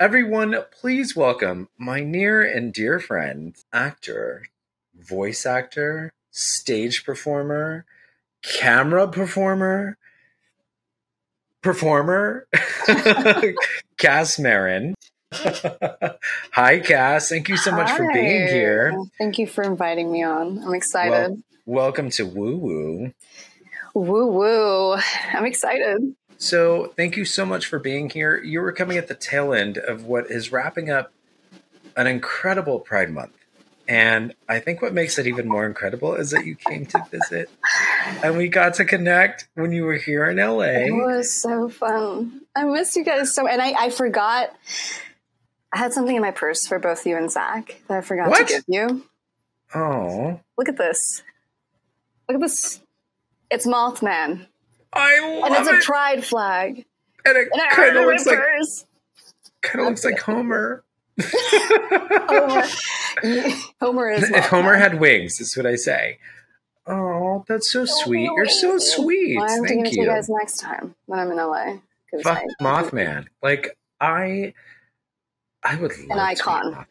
Everyone, please welcome my near and dear friend, actor, voice actor, stage performer, camera performer, performer, Kass Maren. Hi, Kass. Thank you so much for being here. Thank you for inviting me on. I'm excited. Well, welcome to Woo Woo. woo woo. I'm excited. So, thank you so much for being here. You were coming at the tail end of what is wrapping up an incredible Pride Month. And I think what makes it even more incredible is that you came to visit and we got to connect when you were here in LA. It was so fun. I missed you guys so and I, I forgot I had something in my purse for both you and Zach that I forgot What? to give you. Oh, Look at this. Look at this. It's Mothman. I And love it's a pride flag. And it kind of looks like kind of looks like Homer. Homer. Homer is if Homer had wings, is what I say. Oh, that's so sweet. You're so sweet. Have to Thank it you you. guys next time when I'm in LA? Fuck I- Mothman. Like I, I would love to icon. Mothman.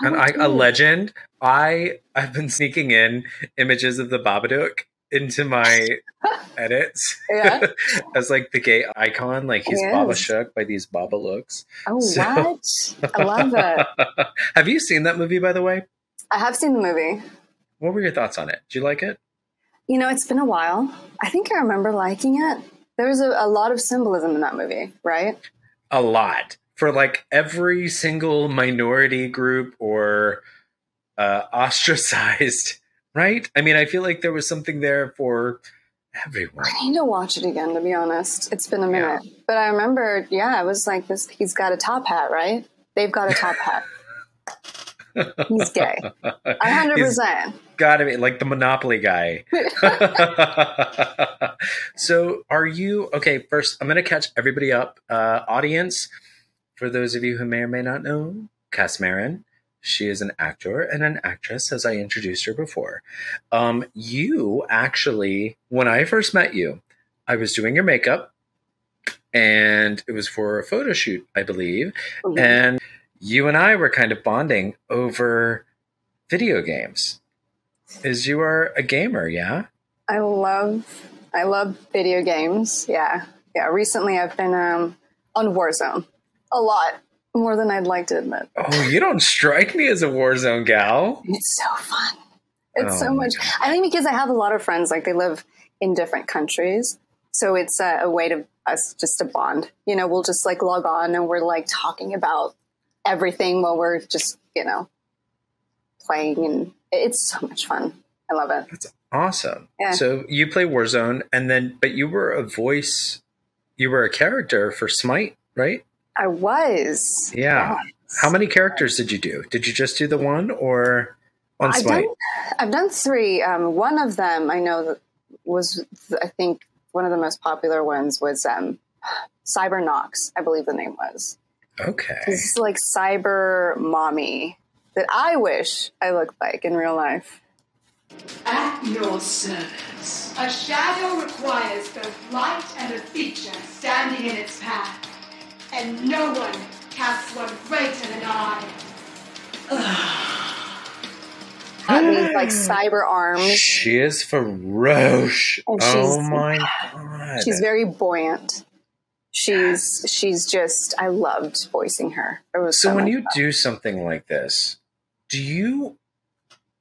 An I, a legend. I I've been sneaking in images of the Babadook into my edits Yeah. as like the gay icon. Like he's He Baba. Shook by these Baba looks. Oh, So- what? I love that. Have you seen that movie by the way? I have seen the movie. What were your thoughts on it? Did you like it? You know, it's been a while. I think I remember liking it. There was a, a lot of symbolism in that movie, right? a lot for like every single minority group or uh, ostracized, right? I mean, I feel like there was something there for everyone. I need to watch it again, to be honest. It's been a Yeah. minute. But I remember, yeah, it was like this he's got a top hat, right? They've got a top hat. He's gay. A hundred He's percent. gotta be like the Monopoly guy. so, are you okay? First, I'm gonna catch everybody up. Uh, audience, for those of you who may or may not know, Kass Maren. She is an actor and an actress, as I introduced her before. Um, you actually, when I first met you, I was doing your makeup, and it was for a photo shoot, I believe. And you and I were kind of bonding over video games. Is you are a gamer, yeah? I love I love video games. Yeah. Yeah. Recently I've been um on Warzone. A lot. More than I'd like to admit. Oh, you don't strike me as a Warzone gal. It's so fun. It's Oh so much. God. I think because I have a lot of friends, like they live in different countries, so it's a, a way to us just to bond. You know, we'll just like log on and we're like talking about everything while we're just you know playing, and it's so much fun. I love it. That's awesome. Yeah. So you play Warzone, and then, but you were a voice, you were a character for Smite, right? I was. Yeah. Yes. How many characters did you do? Did you just do the one or on I've done, I've done three. Um, one of them I know was, I think, one of the most popular ones was um, Cyber Nox, I believe the name was. Okay. This is like cyber mommy that I wish I looked like in real life. At your service. A shadow requires both light and a feature standing in its path. And no one casts one greater than I. That means like cyber arms. She is ferocious. And Oh my god. She's very buoyant. She's she's just I loved voicing her. It was So so when you fun. do something like this, do you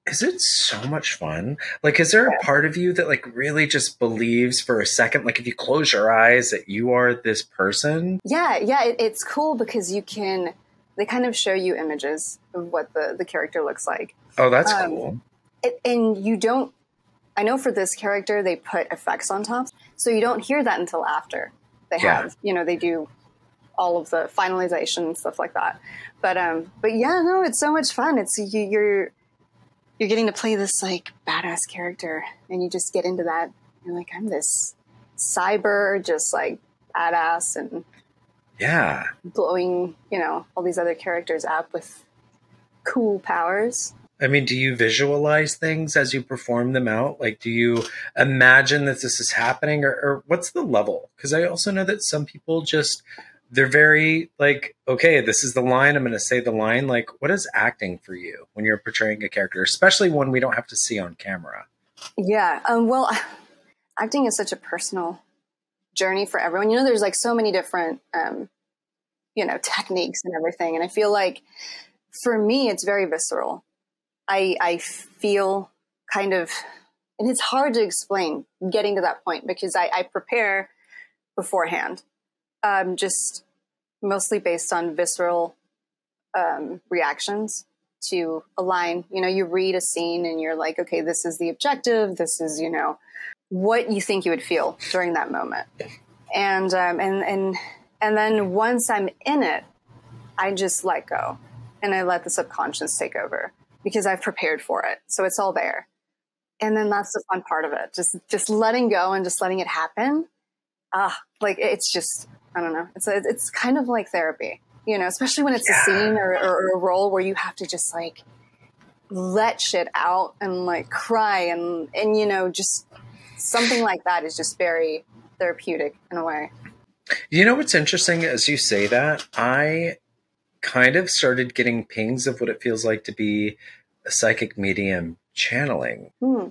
is it so much fun? Like is there a part of you that like really just believes for a second like if you close your eyes that you are this person? Yeah, yeah, it, it's cool because you can. They kind of show you images of what the the character looks like, Oh, that's Um, cool. it, and you don't. I know for this character they put effects on top, so you don't hear that until after they Yeah. have. You know, they do all of the finalization and stuff like that. But um, but yeah, no, it's so much fun. It's you, you're you're getting to play this like badass character, and you just get into that. You're like, I'm this cyber, just like badass and Yeah. blowing, you know, all these other characters up with cool powers. I mean, do you visualize things as you perform them out? Like, do you imagine that this is happening, or, or what's the level? Because I also know that some people just they're very like, okay, this is the line. I'm going to say the line. Like, what is acting for you when you're portraying a character, especially one we don't have to see on camera? Yeah. Um, well, acting is such a personal journey for everyone. You know, there's like so many different, um, you know, techniques and everything. And I feel like for me, it's very visceral. I, I feel kind of, and it's hard to explain getting to that point because I, I prepare beforehand, um, just mostly based on visceral um, reactions to align. You know, you read a scene and you're like, okay, this is the objective. This is, you know, what you think you would feel during that moment. And um, and and and then once I'm in it, I just let go and I let the subconscious take over because I've prepared for it. So it's all there. And then that's the fun part of it. Just just letting go and just letting it happen. Ah, like it's just I don't know. It's a, it's kind of like therapy, you know, especially when it's yeah. a scene or, or, or a role where you have to just like let shit out and like cry and and you know just something like that is just very therapeutic in a way. You know what's interesting as you say that? I kind of started getting pings of what it feels like to be a psychic medium channeling. Hmm.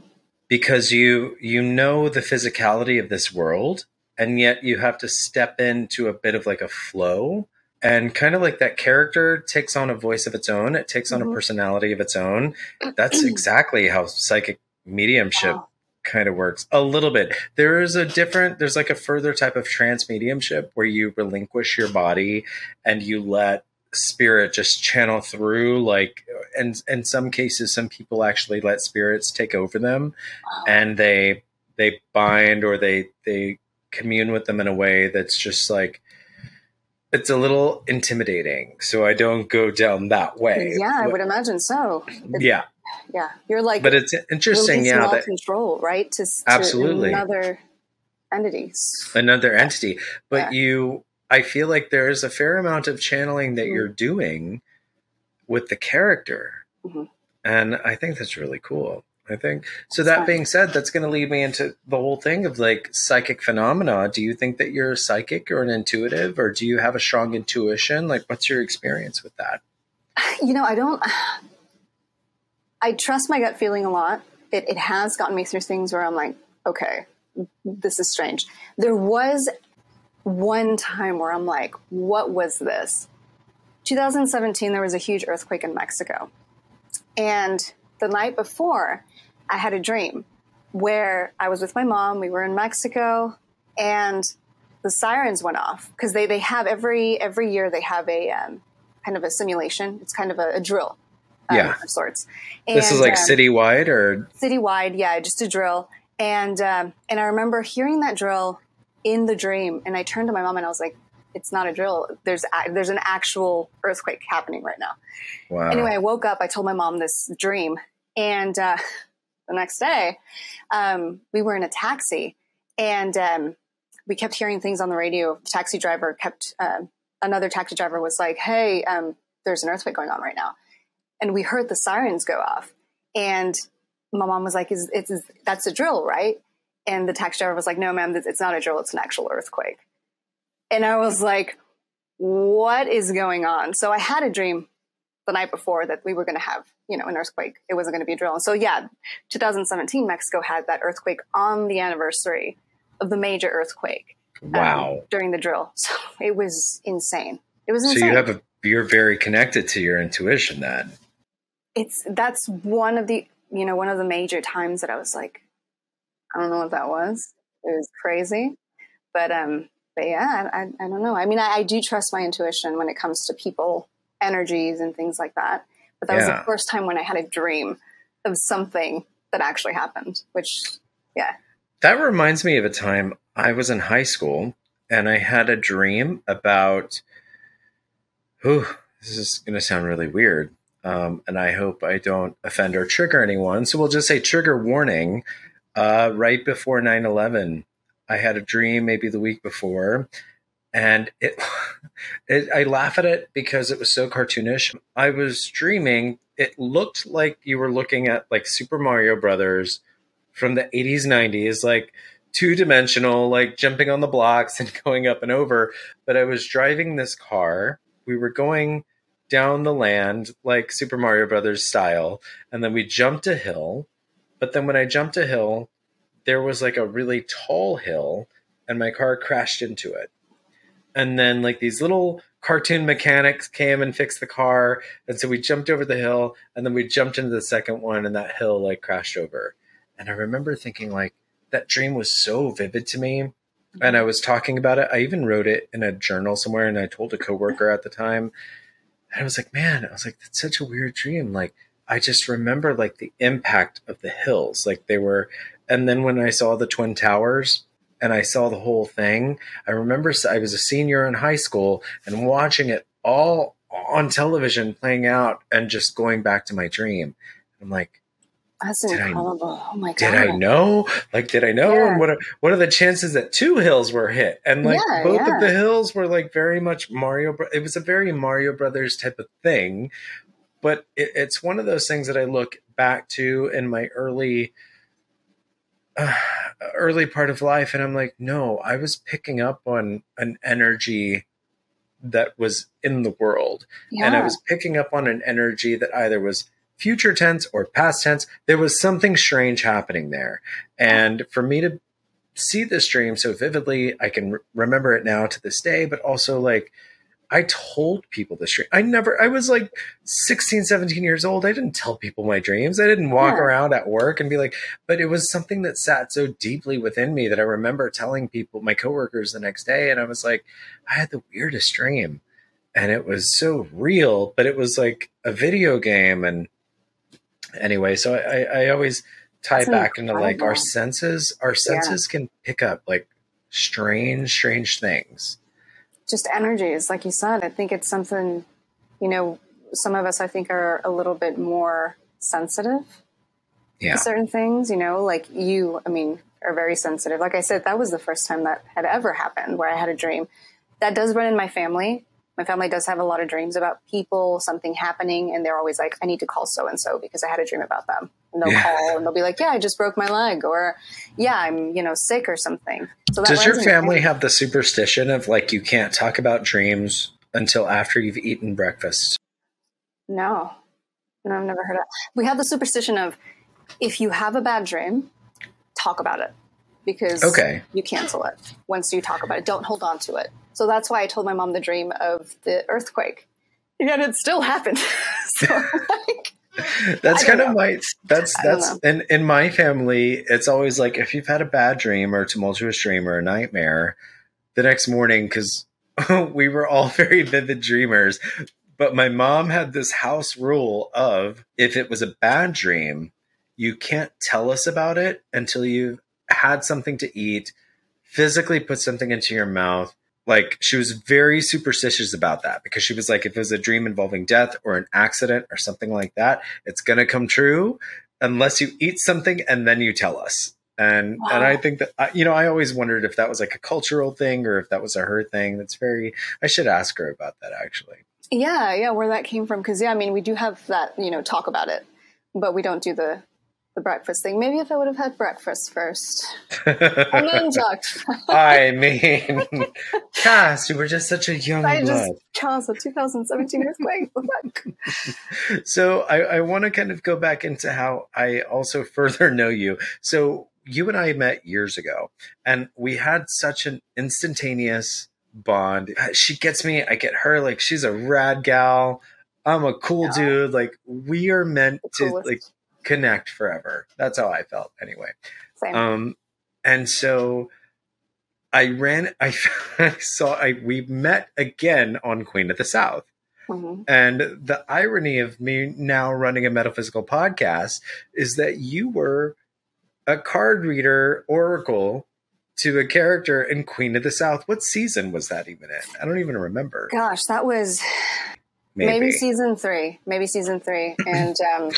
Because you you know the physicality of this world and yet you have to step into a bit of like a flow and kind of like that character takes on a voice of its own it takes on mm-hmm. a personality of its own that's exactly how psychic mediumship wow. kind of works a little bit there is a different there's like a further type of trance mediumship where you relinquish your body and you let spirit just channel through like and in some cases some people actually let spirits take over them wow. and they they bind or they they commune with them in a way that's just like it's a little intimidating. So I don't go down that way. Yeah, I would imagine so. It's, yeah. Yeah. You're like But it's interesting, yeah, that control, right? To, to absolutely another entity. Another entity. But yeah. you I feel like there is a fair amount of channeling that mm-hmm. you're doing with the character. Mm-hmm. And I think that's really cool. I think. So that being said, that's going to lead me into the whole thing of like psychic phenomena. Do you think that you're a psychic or an intuitive, or do you have a strong intuition? Like, what's your experience with that? You know, I don't. I trust my gut feeling a lot. It, it has gotten me through things where I'm like, okay, this is strange. There was one time where I'm like, what was this? 2017, there was a huge earthquake in Mexico. And the night before, I had a dream where I was with my mom. We were in Mexico, and the sirens went off because they, they have every every year they have a um, kind of a simulation. It's kind of a, a drill, um, yeah, of sorts. And, this is like um, citywide or citywide, yeah, just a drill. And um, and I remember hearing that drill in the dream, and I turned to my mom and I was like, "It's not a drill. There's a, there's an actual earthquake happening right now." Wow. Anyway, I woke up. I told my mom this dream, and uh, the next day, um, we were in a taxi and um, we kept hearing things on the radio. The taxi driver kept, uh, another taxi driver was like, hey, um, there's an earthquake going on right now. And we heard the sirens go off. And my mom was like, is, it's, is, that's a drill, right? And the taxi driver was like, no, ma'am, it's not a drill. It's an actual earthquake. And I was like, what is going on? So I had a dream the night before that we were going to have, you know, an earthquake. It wasn't going to be a drill. And so, yeah, 2017, Mexico had that earthquake on the anniversary of the major earthquake. Um, wow. Um, during the drill. So it was insane. It was insane. So you have a, you're very connected to your intuition then. It's, that's one of the, you know, one of the major times that I was like, I don't know what that was. It was crazy. But, um, but yeah, I, I, I don't know. I mean, I, I do trust my intuition when it comes to people energies and things like that. But that yeah. was the first time when I had a dream of something that actually happened, which, yeah. That reminds me of a time I was in high school and I had a dream about, whew, this is going to sound really weird. Um, and I hope I don't offend or trigger anyone. So we'll just say trigger warning. Uh, right before 9 11, I had a dream maybe the week before and it, it, I laugh at it because it was so cartoonish. I was dreaming. It looked like you were looking at like Super Mario Brothers from the 80s, 90s, like two dimensional, like jumping on the blocks and going up and over. But I was driving this car. We were going down the land like Super Mario Brothers style, and then we jumped a hill. But then when I jumped a hill, there was like a really tall hill, and my car crashed into it. And then like these little cartoon mechanics came and fixed the car, and so we jumped over the hill, and then we jumped into the second one, and that hill like crashed over. And I remember thinking like that dream was so vivid to me and I was talking about it. I even wrote it in a journal somewhere and I told a coworker at the time. And I was like, man, I was like, that's such a weird dream. Like, I just remember like the impact of the hills. Like they were, and then when I saw the Twin Towers and I saw the whole thing, I remember I was a senior in high school and watching it all on television playing out and just going back to my dream. I'm like, That's Did I- incredible. oh my god. did I know? Like, did I know? Yeah. And what are, what are the chances that two hills were hit? And like Yeah, both yeah. of the hills were like very much Mario. It was a very Mario Brothers type of thing, but it, it's one of those things that I look back to in my early. Uh, early part of life and i'm like no i was picking up on an energy that was in the world Yeah. and I was picking up on an energy that either was future tense or past tense. There was something strange happening there. And for me to see this dream so vividly, I can re- remember it now to this day, but also like I told people this dream. I never, I was like 16, 17 years old. I didn't tell people my dreams. I didn't walk Yeah. around at work and be like, but it was something that sat so deeply within me that I remember telling people, my coworkers the next day. And I was like, I had the weirdest dream and it was so real, but it was like a video game. And anyway, so I, I always tie That's back into like our senses. Our senses can pick up like strange, strange things. Just energies, like you said. I think it's something, you know, some of us I think are a little bit more sensitive Yeah. to certain things, you know, like you, I mean, are very sensitive. Like I said, that was the first time that had ever happened where I had a dream. That does run in my family. My family does have a lot of dreams about people, something happening, and they're always like, I need to call so and so because I had a dream about them. And they'll Yeah. call and they'll be like, Yeah, I just broke my leg, or Yeah, I'm, you know, sick or something. So that Does your family have the superstition of like you can't talk about dreams until after you've eaten breakfast? No, no, I've never heard of. We have the superstition of if you have a bad dream, talk about it because Okay. you cancel it once you talk about it. Don't hold on to it. So that's why I told my mom the dream of the earthquake, yet it still happened. so like, That's kind don't of my that's that's in in my family it's always like if you've had a bad dream or a tumultuous dream or a nightmare the next morning cuz we were all very vivid dreamers but my mom had this house rule of if it was a bad dream you can't tell us about it until you've had something to eat physically put something into your mouth like she was very superstitious about that because she was like if it was a dream involving death or an accident or something like that it's going to come true unless you eat something and then you tell us and Wow. and i think that you know i always wondered if that was like a cultural thing or if that was a her thing that's very i should ask her about that actually yeah, yeah, where that came from. Because yeah, I mean, we do have that, you know, talk about it, but we don't do the the breakfast thing. Maybe if I would have had breakfast first and then talked. i mean Kass you were just such a young I blood just caused a 2017 earthquake. What the fuck? so I, I want to kind of go back into how I also further know you. So you and I met years ago, and we had such an instantaneous bond. She gets me, I get her. Like she's a rad gal. I'm a cool Yeah. dude. Like we are meant to like connect forever. That's how I felt anyway. Same. Um, and so I ran. I, I saw. I we met again on Queen of the South. Mhm. And the irony of me now running a metaphysical podcast is that you were a card reader oracle to a character in Queen of the South. What season was that even in? I don't even remember. Gosh, that was Maybe. maybe, season three. Maybe season three. And um,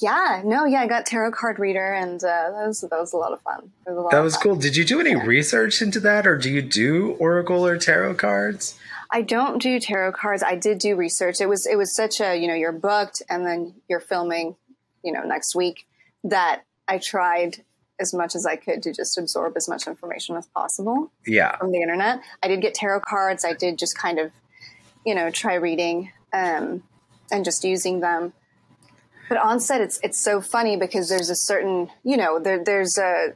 yeah, no, yeah, I got tarot card reader, and uh, that was that was a lot of fun. Was lot that was cool. Did you do any research into that or do you do oracle or tarot cards? I don't do tarot cards. I did do research. It was it was such a you know you're booked and then you're filming, you know, next week that I tried as much as I could to just absorb as much information as possible Yeah. from the internet. I did get tarot cards. I did just kind of, you know, try reading um, and just using them. But on set, it's it's so funny because there's a certain, you know, there, there's a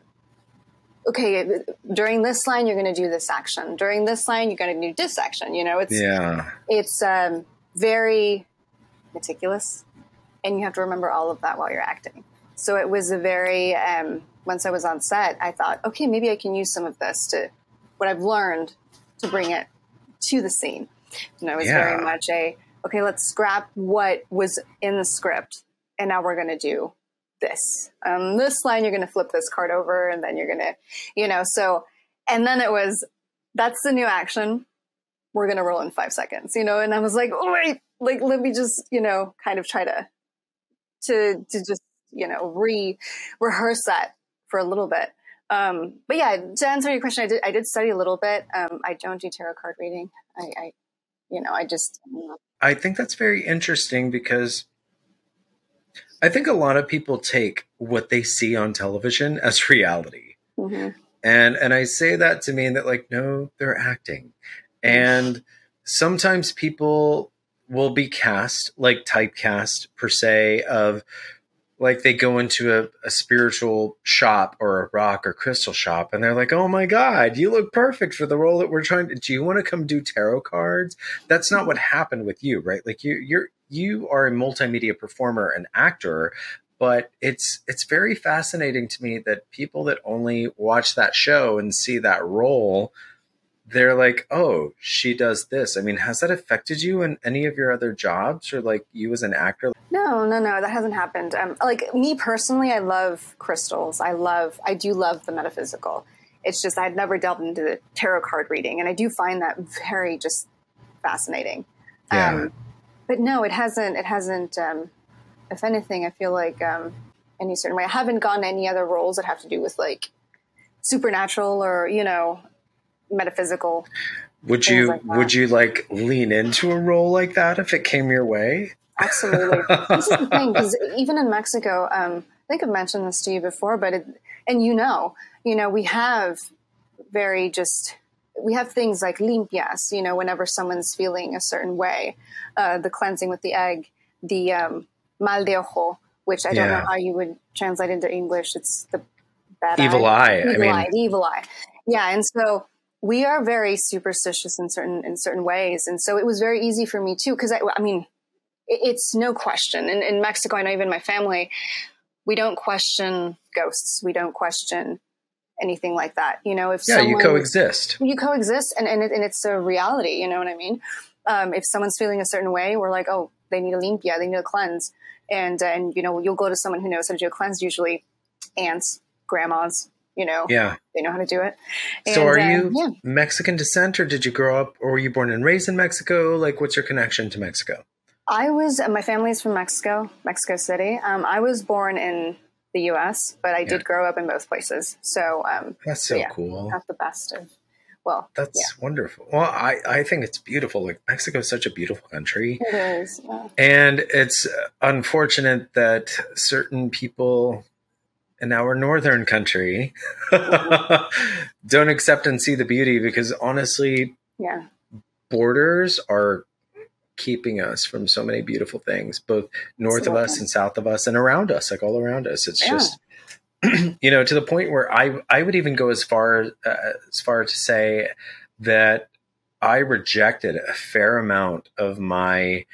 okay during this line you're going to do this action. During this line you're going to do this action. You know, it's Yeah. it's um, very meticulous and you have to remember all of that while you're acting so it was a very um, once i was on set i thought okay maybe i can use some of this to what i've learned to bring it to the scene and it was Yeah. very much a okay let's scrap what was in the script and now we're going to do this um, this line you're going to flip this card over and then you're going to you know so and then it was that's the new action we're going to roll in five seconds, you know? And I was like, oh, wait, like, let me just, you know, kind of try to, to, to just, you know, re rehearse that for a little bit. Um, but yeah, to answer your question, I did, I did study a little bit. Um, I don't do tarot card reading. I, I you know, I just, I think that's very interesting because I think a lot of people take what they see on television as reality. mhm. And and I say that to mean that like no, they're acting. And sometimes people will be cast like typecast per se of like they go into a, a spiritual shop or a rock or crystal shop and they're like, oh my God, you look perfect for the role that we're trying to do you want to come do tarot cards? That's not what happened with you, right? Like you you're you are a multimedia performer and actor, but it's it's very fascinating to me that people that only watch that show and see that role they're like oh she does this i mean has that affected you in any of your other jobs or like you as an actor No, no, no, that hasn't happened. Um, like me personally, I love crystals. I love, I do love the metaphysical. It's just I'd never delved into the tarot card reading, and I do find that very just fascinating. Yeah. Um, but no, it hasn't. It hasn't. Um, if anything, I feel like um, any certain way. I haven't gone to any other roles that have to do with like supernatural or you know metaphysical. would you like would you like lean into a role like that if it came your way Absolutely. this is the thing because even in Mexico, um, I think I've mentioned this to you before, but it, and you know, you know, we have very just we have things like limpias. You know, whenever someone's feeling a certain way, uh, the cleansing with the egg, the um, mal de ojo, which I don't Yeah. know how you would translate into English. It's the bad evil eye, evil i mean eye, the evil eye. Yeah, and so we are very superstitious in certain in certain ways, and so it was very easy for me too. Because I, I mean, it, it's no question. In, in Mexico, I know even my family, we don't question ghosts. We don't question anything like that. You know, if yeah you coexist you coexist, and and, it, and it's a reality. You know what I mean? Um, if someone's feeling a certain way, we're like, oh, they need a limpia, they need a cleanse, and and you know, you'll go to someone who knows how to do a cleanse. Usually, aunts, grandmas. You know, yeah they know how to do it. so are uh, you yeah. mexican descent or did you grow up or were you born and raised in mexico like what's your connection to mexico I was, my family's from Mexico, Mexico City. Um, I was born in the US, but I did grow up in both places. So, um, that's so Yeah. cool not the best of, well, That's wonderful. Well, I, I think it's beautiful. Like Mexico is such a beautiful country. it is. Yeah. And it's unfortunate that certain people in our northern country don't accept and see the beauty because honestly, yeah. borders are keeping us from so many beautiful things, both north of us and south of us and around us, like all around us. It's Yeah. just, you know, to the point where I, I would even go as far uh, as far to say that I rejected a fair amount of my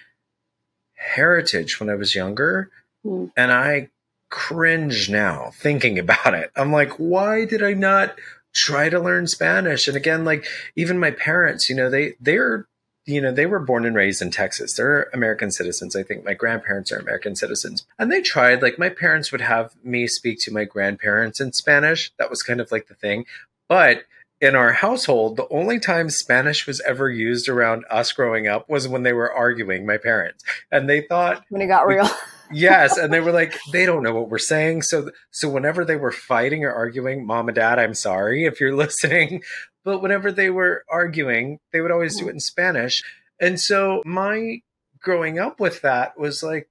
heritage when I was younger, Hmm. and I cringe now thinking about it. I'm like, why did I not try to learn Spanish? And again, like even my parents, you know, they they're you know, they were born and raised in Texas. They're American citizens. I think my grandparents are American citizens. And they tried, like, my parents would have me speak to my grandparents in Spanish. That was kind of like the thing. But in our household, the only time Spanish was ever used around us growing up was when they were arguing, my parents. And they thought, When it got real. yes and they were like they don't know what we're saying so so whenever they were fighting or arguing mom and dad i'm sorry if you're listening but whenever they were arguing they would always do hmm. it in spanish and so my growing up with that was like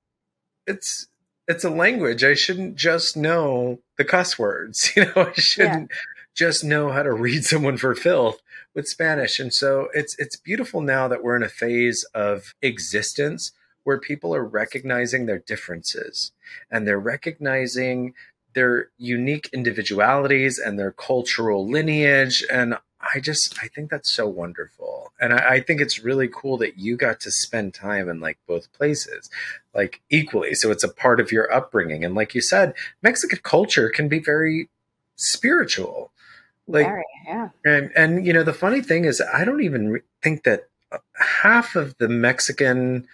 it's it's a language. I shouldn't just know the cuss words. You know, I shouldn't just know how to read someone for filth with Spanish. And so it's it's beautiful now that we're in a phase of existence where people are recognizing their differences and they're recognizing their unique individualities and their cultural lineage and I just I think that's so wonderful. And I, I, think it's really cool that you got to spend time in like both places, like equally. So it's a part of your upbringing. And like you said, Mexican culture can be very spiritual. Like very, yeah. And and you know, the funny thing is I don't even re- think that uh, half of the Mexican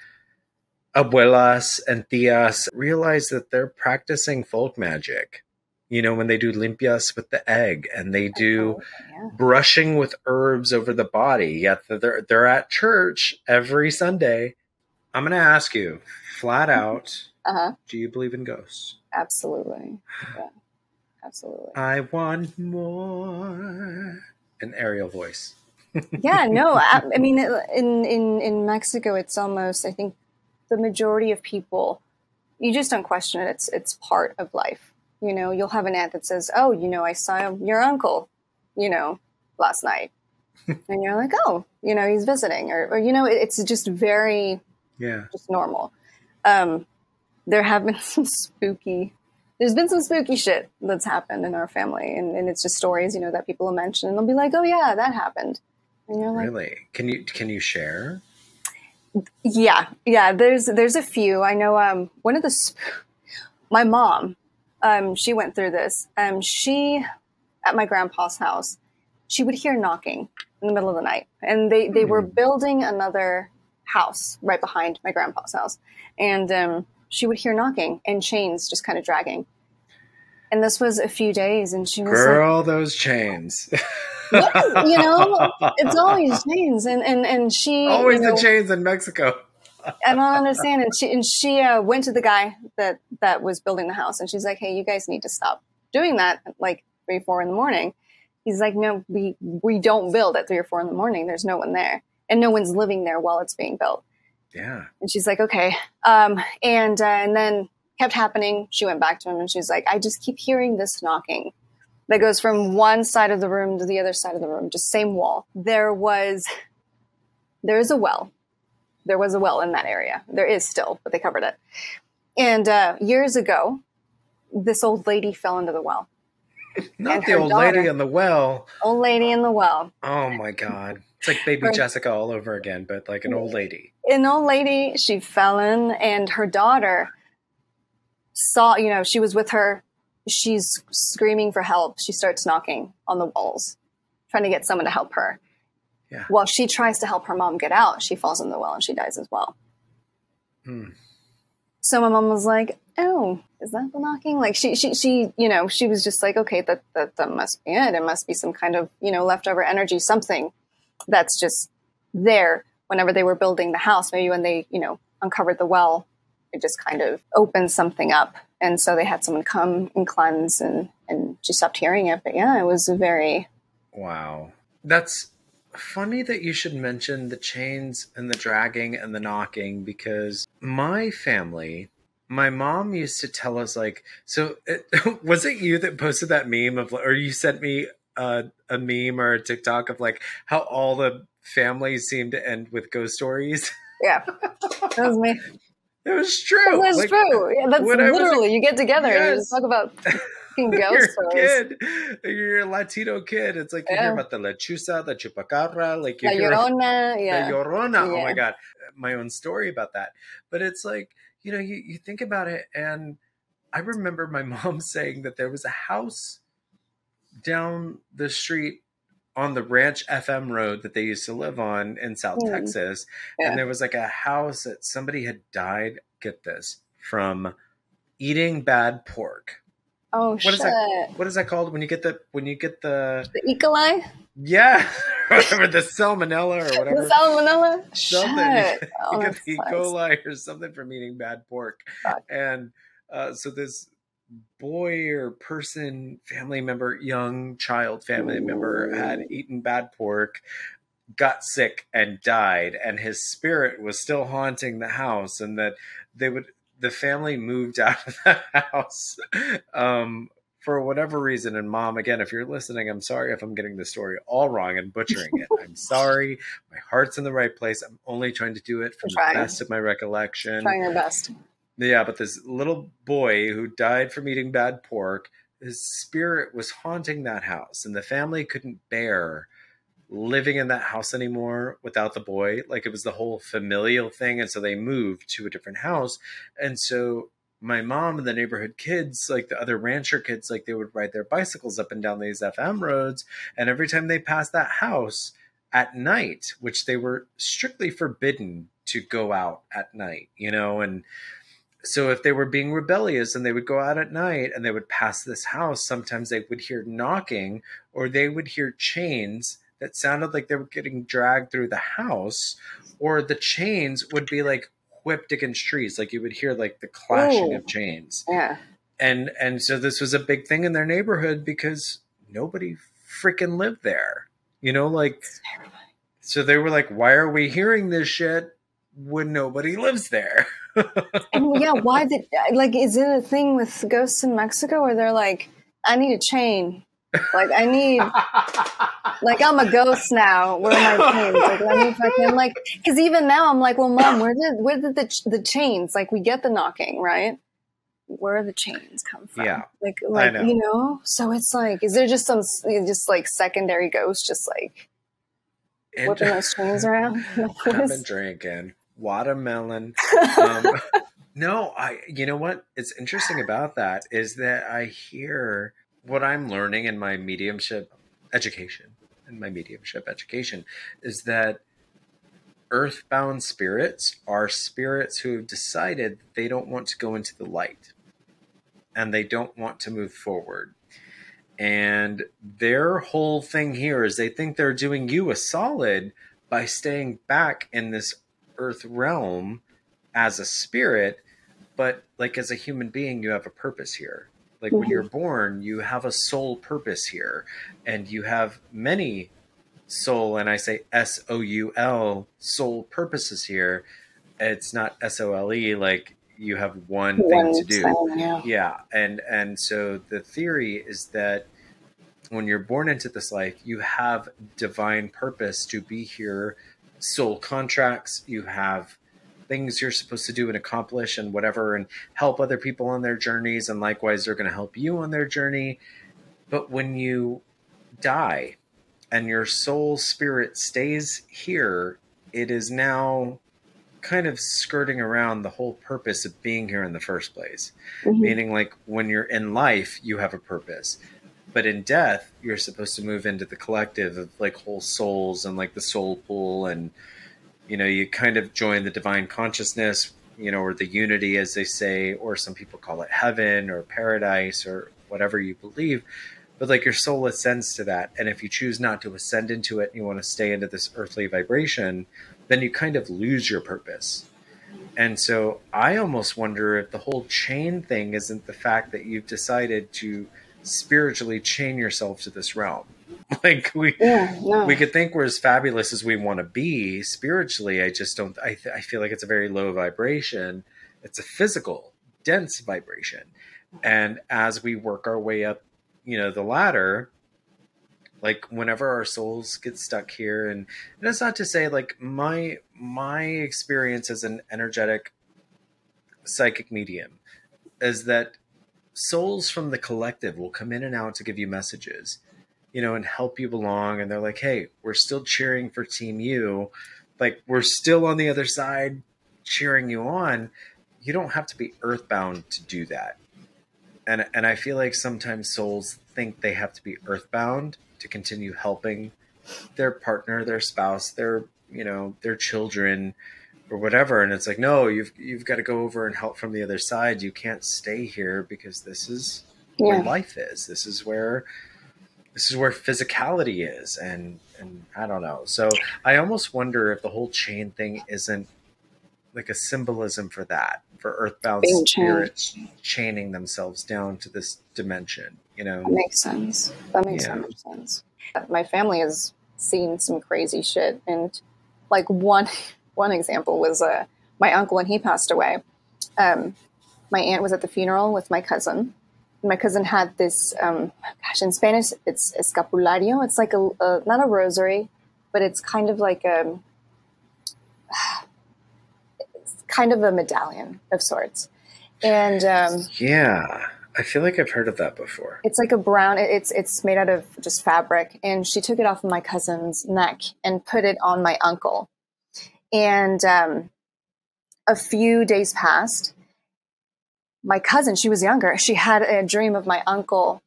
abuelas and tias realize that they're practicing folk magic you know, when they do limpias with the egg and they do yeah. brushing with herbs over the body. Yet they're they're at church every Sunday. I'm going to ask you flat mm-hmm. out: uh-huh. Do you believe in ghosts? Absolutely. Yeah. Absolutely. I want more. An aerial voice. yeah. No. I, I mean, in in in Mexico, it's almost. I think the majority of people, you just don't question it. It's it's part of life you know, you'll have an aunt that says, "Oh, you know, I saw your uncle, you know, last night," and you're like, "Oh, you know, he's visiting," or, or you know, it's just very, yeah, just normal. Um, there have been some spooky. There's been some spooky shit that's happened in our family, and, and it's just stories, you know, that people will mention, and they'll be like, "Oh yeah, that happened," and you're like, "Really? Can you can you share?" Yeah, yeah. There's there's a few. I know. Um, one of the sp- my mom um, she went through this. Um, she, at my grandpa's house, she would hear knocking in the middle of the night, and they they were hmm. building another house right behind my grandpa's house, and um, she would hear knocking and chains just kind of dragging. And this was a few days, and she was girl, like, those chains. you know, it's always chains, and and and she always you know, the chains in Mexico. I don't understand. And she and she uh, went to the guy that that was building the house, and she's like, "Hey, you guys need to stop doing that. Like three, four in the morning." He's like, "No, we we don't build at three or four in the morning. There's no one there, and no one's living there while it's being built." Yeah. And she's like, "Okay," um, and uh, and then kept happening. She went back to him, and she's like, "I just keep hearing this knocking." That goes from one side of the room to the other side of the room, just same wall. There was, there is a well there was a well in that area. There is still, but they covered it. And uh, years ago, this old lady fell into the well. Not the old daughter, lady in the well. Old lady in the well. Oh my god. It's like baby her, Jessica all over again, but like an old lady. An old lady, she fell in and her daughter saw, you know, she was with her. She's screaming for help. She starts knocking on the walls, trying to get someone to help her. Yeah. While she tries to help her mom get out, she falls in the well and she dies as well. Hmm. So my mom was like, "Oh, is that the knocking?" Like she, she, she, you know, she was just like, "Okay, that that that must be it. It must be some kind of you know leftover energy, something that's just there." Whenever they were building the house, maybe when they you know uncovered the well, it just kind of opened something up, and so they had someone come and cleanse, and and she stopped hearing it. But yeah, it was very wow. That's funny that you should mention the chains and the dragging and the knocking because my family my mom used to tell us like so it, was it you that posted that meme of or you sent me a, a meme or a tiktok of like how all the families seem to end with ghost stories yeah that was me it was true. That's like, true. Yeah, that's literally you get together yes. and you talk about fucking ghost you're kid, you're a Latino kid. It's like you yeah. hear about the lechuza, the chupacabra, like you hear Llorona, yeah. the Llorona. Yeah. Oh my god, my own story about that. But it's like you know, you, you think about it, and I remember my mom saying that there was a house down the street on the Ranch FM road that they used to live on in South mm. Texas, yeah. and there was like a house that somebody had died. Get this from eating bad pork. Oh what shit! Is that, what is that called when you get the when you get the the E. coli? Yeah, whatever the salmonella or whatever. The salmonella. Something shit. you, oh, get the E. coli or something from eating bad pork, Fuck. and uh, so this boy or person, family member, young child, family member had eaten bad pork, got sick, and died, and his spirit was still haunting the house, and that they would the family moved out of the house um, for whatever reason. And mom, again, if you're listening, I'm sorry if I'm getting the story all wrong and butchering it. I'm sorry. My heart's in the right place. I'm only trying to do it from the best of my recollection. Trying your best. Yeah, but this little boy who died from eating bad pork, his spirit was haunting that house, and the family couldn't bear living in that house anymore without the boy. Like it was the whole familial thing. And so they moved to a different house. And so my mom and the neighborhood kids, like the other rancher kids, like they would ride their bicycles up and down these FM roads. And every time they passed that house at night, which they were strictly forbidden to go out at night, you know, and so if they were being rebellious and they would go out at night and they would pass this house, sometimes they would hear knocking or they would hear chains that sounded like they were getting dragged through the house, or the chains would be like whipped against trees, like you would hear like the clashing Ooh. of chains. Yeah. And and so this was a big thing in their neighborhood because nobody freaking lived there. You know, like so they were like, why are we hearing this shit when nobody lives there? and yeah, why did like is it a thing with ghosts in Mexico where they're like, I need a chain like I need, like I'm a ghost now. Where are my chains? Like let me fucking like, because even now I'm like, well, mom, where did where did the the chains? Like we get the knocking, right? Where are the chains come from? Yeah, like like know. you know. So it's like, is there just some just like secondary ghost, just like and, whipping those chains around? I've been drinking watermelon. Um, no, I. You know what? It's interesting about that is that I hear what I'm learning in my mediumship education, in my mediumship education, is that earthbound spirits are spirits who have decided they don't want to go into the light and they don't want to move forward. And their whole thing here is they think they're doing you a solid by staying back in this earth realm as a spirit, but like as a human being, you have a purpose here. Like mm-hmm. when you're born, you have a soul purpose here, and you have many soul, and I say S O U L, soul purposes here. It's not S O L E, like you have one, one thing to do. Yeah. yeah. And and so the theory is that when you're born into this life, you have divine purpose to be here, soul contracts, you have things you're supposed to do and accomplish and whatever and help other people on their journeys and likewise they're going to help you on their journey. But when you die and your soul spirit stays here it is now kind of skirting around the whole purpose of being here in the first place. Mm-hmm. meaning like when you're in life you have a purpose. But in death you're supposed to move into the collective of like whole souls and like the soul pool and you know you kind of join the divine consciousness you know or the unity as they say or some people call it heaven or paradise or whatever you believe. But like your soul ascends to that. And if you choose not to ascend into it and you want to stay into this earthly vibration then you kind of lose your purpose. And so i almost wonder if the whole chain thing isn't the fact that you've decided to spiritually chain yourself to this realm like we yeah, no. we could think we're as fabulous as we want to be spiritually. I just don't I, th- I feel like it's a very low vibration. It's a physical dense vibration. And as we work our way up you know the ladder like whenever our souls get stuck here and, and that's not to say like my my experience as an energetic psychic medium is that souls from the collective will come in and out to give you messages you know, and help you along. And they're like, hey, we're still cheering for Team You. Like, we're still on the other side cheering you on. You don't have to be earthbound to do that. And, and I feel like sometimes souls think they have to be earthbound to continue helping their partner, their spouse, their, you know, their children or whatever. And it's like, no, you've, you've got to go over and help from the other side. You can't stay here because this is yeah. where life is. This is where this is where physicality is and and I don't know. So I almost wonder if the whole chain thing isn't like a symbolism for that, for earthbound Being spirits chained. chaining themselves down to this dimension, you know. That makes sense. That makes yeah. so much sense. My family has seen some crazy shit and like one one example was uh my uncle when he passed away. um, my aunt was at the funeral with my cousin. My cousin had this, um, gosh, in Spanish it's escapulario. It's like a, a not a rosary, but it's kind of like a it's kind of a medallion of sorts. And um, Yeah. I feel like I've heard of that before. it's like a brown. It's it's made out of just fabric, and she took it off of my cousin's neck and put it on my uncle. And um, a few days passed. My cousin, she was younger. She had a dream of my uncle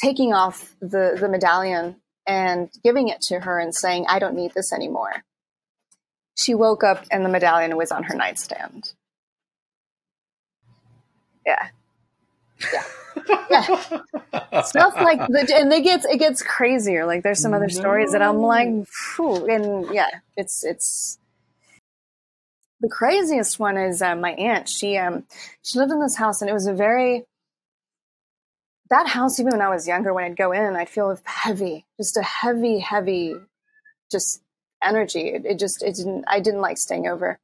taking off the the medallion and giving it to her and saying, "I don't need this anymore." She woke up and the medallion was on her nightstand. Yeah, yeah, stuff like the, and it gets it gets crazier like there's some other mm-hmm. stories that i'm like phew, and yeah it's it's the craziest one is uh, my aunt she um she lived in this house and it was a very that house even when i was younger when i'd go in i'd feel heavy just a heavy heavy just energy it, it just it didn't i didn't like staying over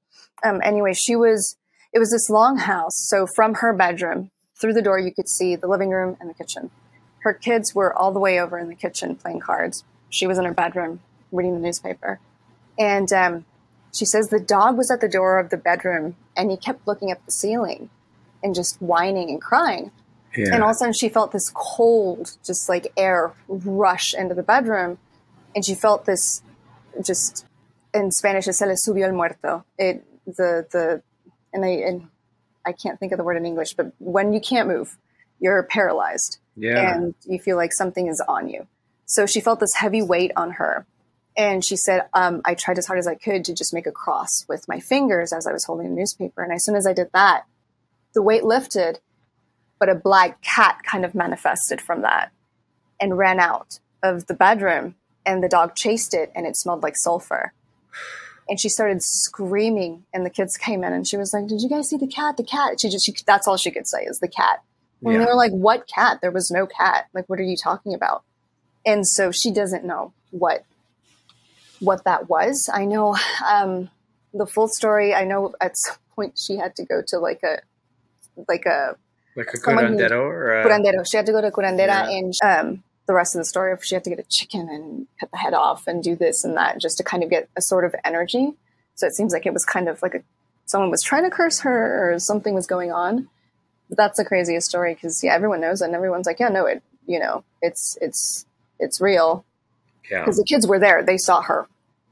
um anyway she was it was this long house so from her bedroom through the door you could see the living room and the kitchen her kids were all the way over in the kitchen playing cards. She was in her bedroom reading the newspaper. And um, she says the dog was at the door of the bedroom and he kept looking at the ceiling and just whining and crying. Yeah. And all of a sudden she felt this cold, just like air rush into the bedroom. And she felt this just in Spanish, se le subió el muerto. It, the, the, and I, and I can't think of the word in English, but when you can't move, you're paralyzed yeah. and you feel like something is on you. So she felt this heavy weight on her. And she said, um, I tried as hard as I could to just make a cross with my fingers as I was holding the newspaper. And as soon as I did that, the weight lifted, but a black cat kind of manifested from that and ran out of the bedroom. And the dog chased it, and it smelled like sulfur. And she started screaming, and the kids came in, and she was like, "Did you guys see the cat? The cat!" She just, she, that's all she could say is the cat. And Yeah. they were like, "What cat? There was no cat. Like, what are you talking about?" And so she doesn't know what what that was. I know um, the full story. I know at some point she had to go to like a like a like a someone who- or a, curandero. She had to go to curandera, Yeah. and um, the rest of the story, she had to get a chicken and cut the head off and do this and that, just to kind of get a sort of energy. So it seems like it was kind of like a someone was trying to curse her or something was going on. But that's the craziest story because yeah, everyone knows and everyone's like, yeah, no, it, you know, it's it's it's real yeah. because the kids were there. They saw her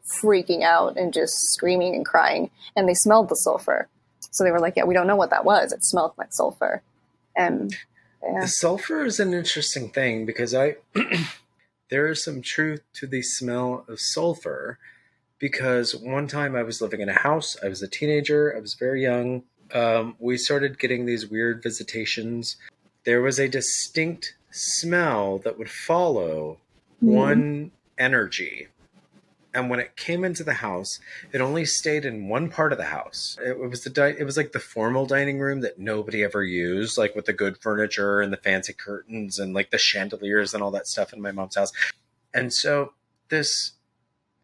freaking out and just screaming and crying, and they smelled the sulfur. So they were like, "Yeah, we don't know what that was. It smelled like sulfur." And yeah, The sulfur is an interesting thing because I there is some truth to the smell of sulfur because one time I was living in a house, I was a teenager, I was very young. Um, we started getting these weird visitations. There was a distinct smell that would follow one energy. And when it came into the house, it only stayed in one part of the house. It, was the di- it was like the formal dining room that nobody ever used, like with the good furniture and the fancy curtains and like the chandeliers and all that stuff in my mom's house. And so this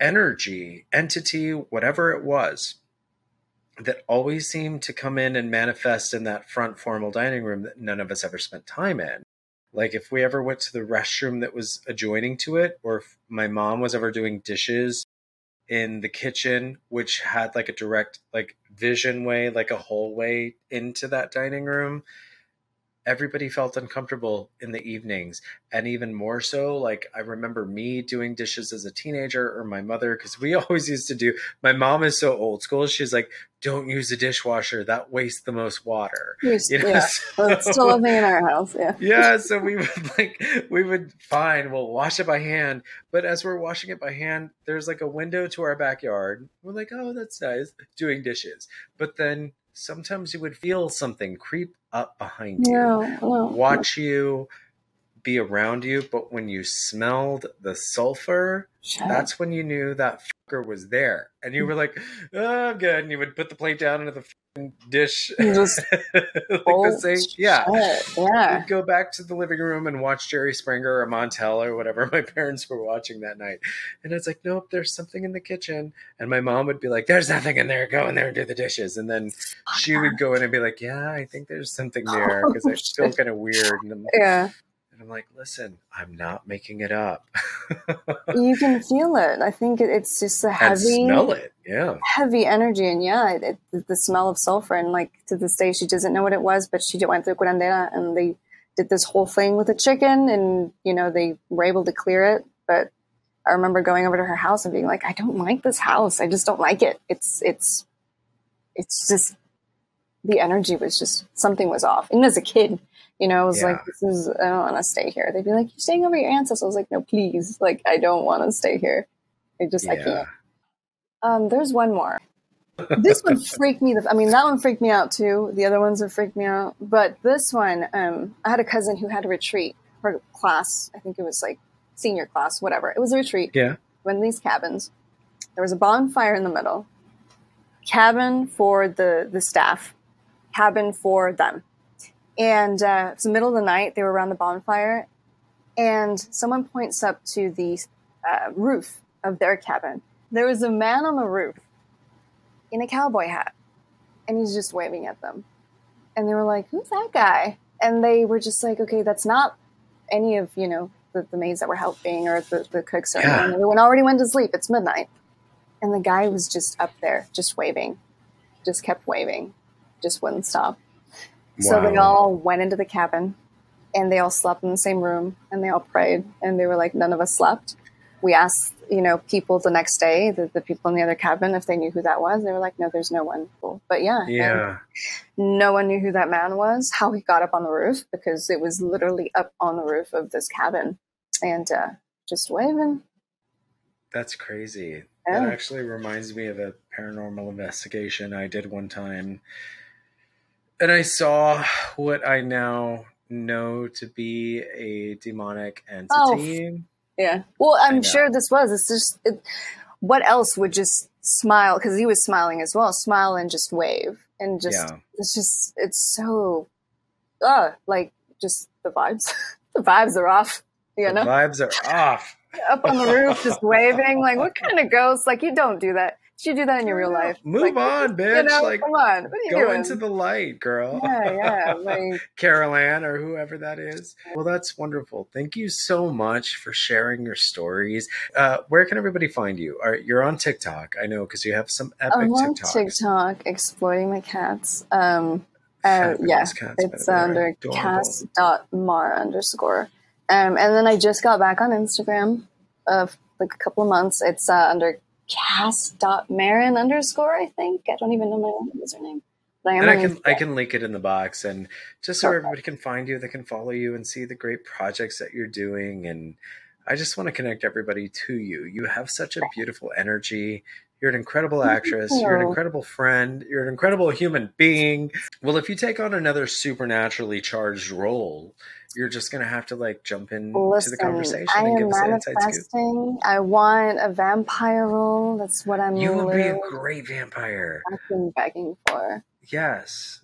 energy, entity, whatever it was, that always seemed to come in and manifest in that front formal dining room that none of us ever spent time in. Like if we ever went to the restroom that was adjoining to it, or if my mom was ever doing dishes in the kitchen, which had like a direct like vision way, like a hallway into that dining room, everybody felt uncomfortable in the evenings. And even more so, like I remember me doing dishes as a teenager or my mother, because we always used to do my mom is so old school, she's like, Don't use a dishwasher, that wastes the most water. You You know, yeah, so- that's still a thing in our house. Yeah, yeah so we would like we would fine we'll wash it by hand but as we're washing it by hand there's like a window to our backyard we're like oh that's nice doing dishes but then sometimes you would feel something creep up behind you no, no. watch you be around you, but when you smelled the sulfur, Shut up. that's when you knew that fucker was there. And you were like, oh, I'm good. And you would put the plate down into the fucking dish. Just- like Oh, the. Yeah. Yeah. We'd go back to the living room and watch Jerry Springer or Montel or whatever my parents were watching that night. And it's like, nope, there's something in the kitchen. And my mom would be like, there's nothing in there. Go in there and do the dishes. And then she would go in and be like, yeah, I think there's something there because I feel oh, kind of weird. And I'm, Yeah. And I'm like, listen, I'm not making it up. You can feel it. I think it's just a and heavy, smell it. Yeah. heavy energy. And yeah, it, it, the smell of sulfur. And like to this day, she doesn't know what it was, but she went through curandera and they did this whole thing with a chicken and, you know, they were able to clear it. But I remember going over to her house and being like, I don't like this house. I just don't like it. It's, it's, it's just, the energy was just, something was off. And as a kid, you know, I was Yeah. like, this is, I don't want to stay here. They'd be like, you're staying over your ancestors. I was like, no, please. Like, I don't want to stay here. I just, I can't. Um, there's one more. this one freaked me. The, I mean, that one freaked me out too. The other ones have freaked me out. But this one, um, I had a cousin who had a retreat for class. I think it was like senior class, whatever. It was a retreat. Yeah. One of these cabins. There was a bonfire in the middle. Cabin for the the staff. Cabin for them. And uh, it's the middle of the night. They were around the bonfire, and someone points up to the uh, roof of their cabin. There was a man on the roof in a cowboy hat, and he's just waving at them. And they were like, "Who's that guy?" And they were just like, "Okay, that's not any of you know the, the maids that were helping or the, the cooks or Yeah. Everyone already went to sleep. It's midnight." And the guy was just up there, just waving, just kept waving, just wouldn't stop. So they all went into the cabin and they all slept in the same room and they all prayed and they were like, none of us slept. We asked, you know, people the next day, the, the people in the other cabin, if they knew who that was. They were like, no, there's no one. Cool. But yeah, Yeah. no one knew who that man was, how he got up on the roof because it was literally up on the roof of this cabin and uh, just waving. That's crazy. Yeah. That actually reminds me of a paranormal investigation I did one time. And I saw what I now know to be a demonic Oh, entity. Yeah. Well, I'm sure this was. It's just it, what else would just smile because he was smiling as well. Smile and just wave and just Yeah. it's just it's so uh like just the vibes. the vibes are off. You The know, vibes are off. up on the roof, just waving. Like, what kind of ghost? Like, you don't do that. You should do that in your real life. Move Like, on, bitch. You know, like come on. What are you go doing? into the light, girl. yeah, yeah. Like, Carol Anne or whoever that is. Well, that's wonderful. Thank you so much for sharing your stories. Uh, where can everybody find you? Are, you're on TikTok, I know, because you have some epic I'm on TikToks. TikTok exploiting my cats. Um, uh, yeah, cats, it's by the way. under Adorable. kass.mar underscore. Um, and then I just got back on Instagram of like a couple of months. It's uh, under kass.maren underscore, I think. I don't even know my username. I and I can I can link it in the box, and just so everybody can find you, they can follow you and see the great projects that you're doing. And I just want to connect everybody to you. You have such a beautiful energy. You're an incredible actress. You're an incredible friend. You're an incredible human being. Well, if you take on another supernaturally charged role, you're just gonna have to like jump into Listen, the conversation I and give us an inside scoop. I want a vampire role. That's what I'm You would be a great vampire. I've been begging for. Yes.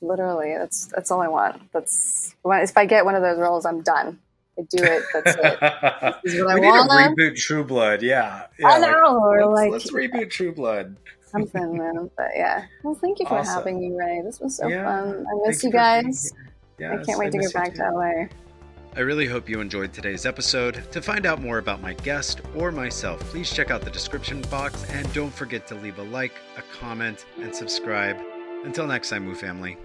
Literally, that's that's all I want. That's if I get one of those roles, I'm done. I do it. That's it. Is I we need want. to reboot True Blood. Yeah. yeah I like, know. or let's, like let's reboot True Blood. something, man. But yeah. Well, thank you for Awesome. having me, Ray. This was so Yeah, fun. I miss you guys. Here. I can't wait to miss get back too. to LA. I really hope you enjoyed today's episode. To find out more about my guest or myself, please check out the description box and don't forget to leave a like, a comment, and subscribe. Until next time, Woo family.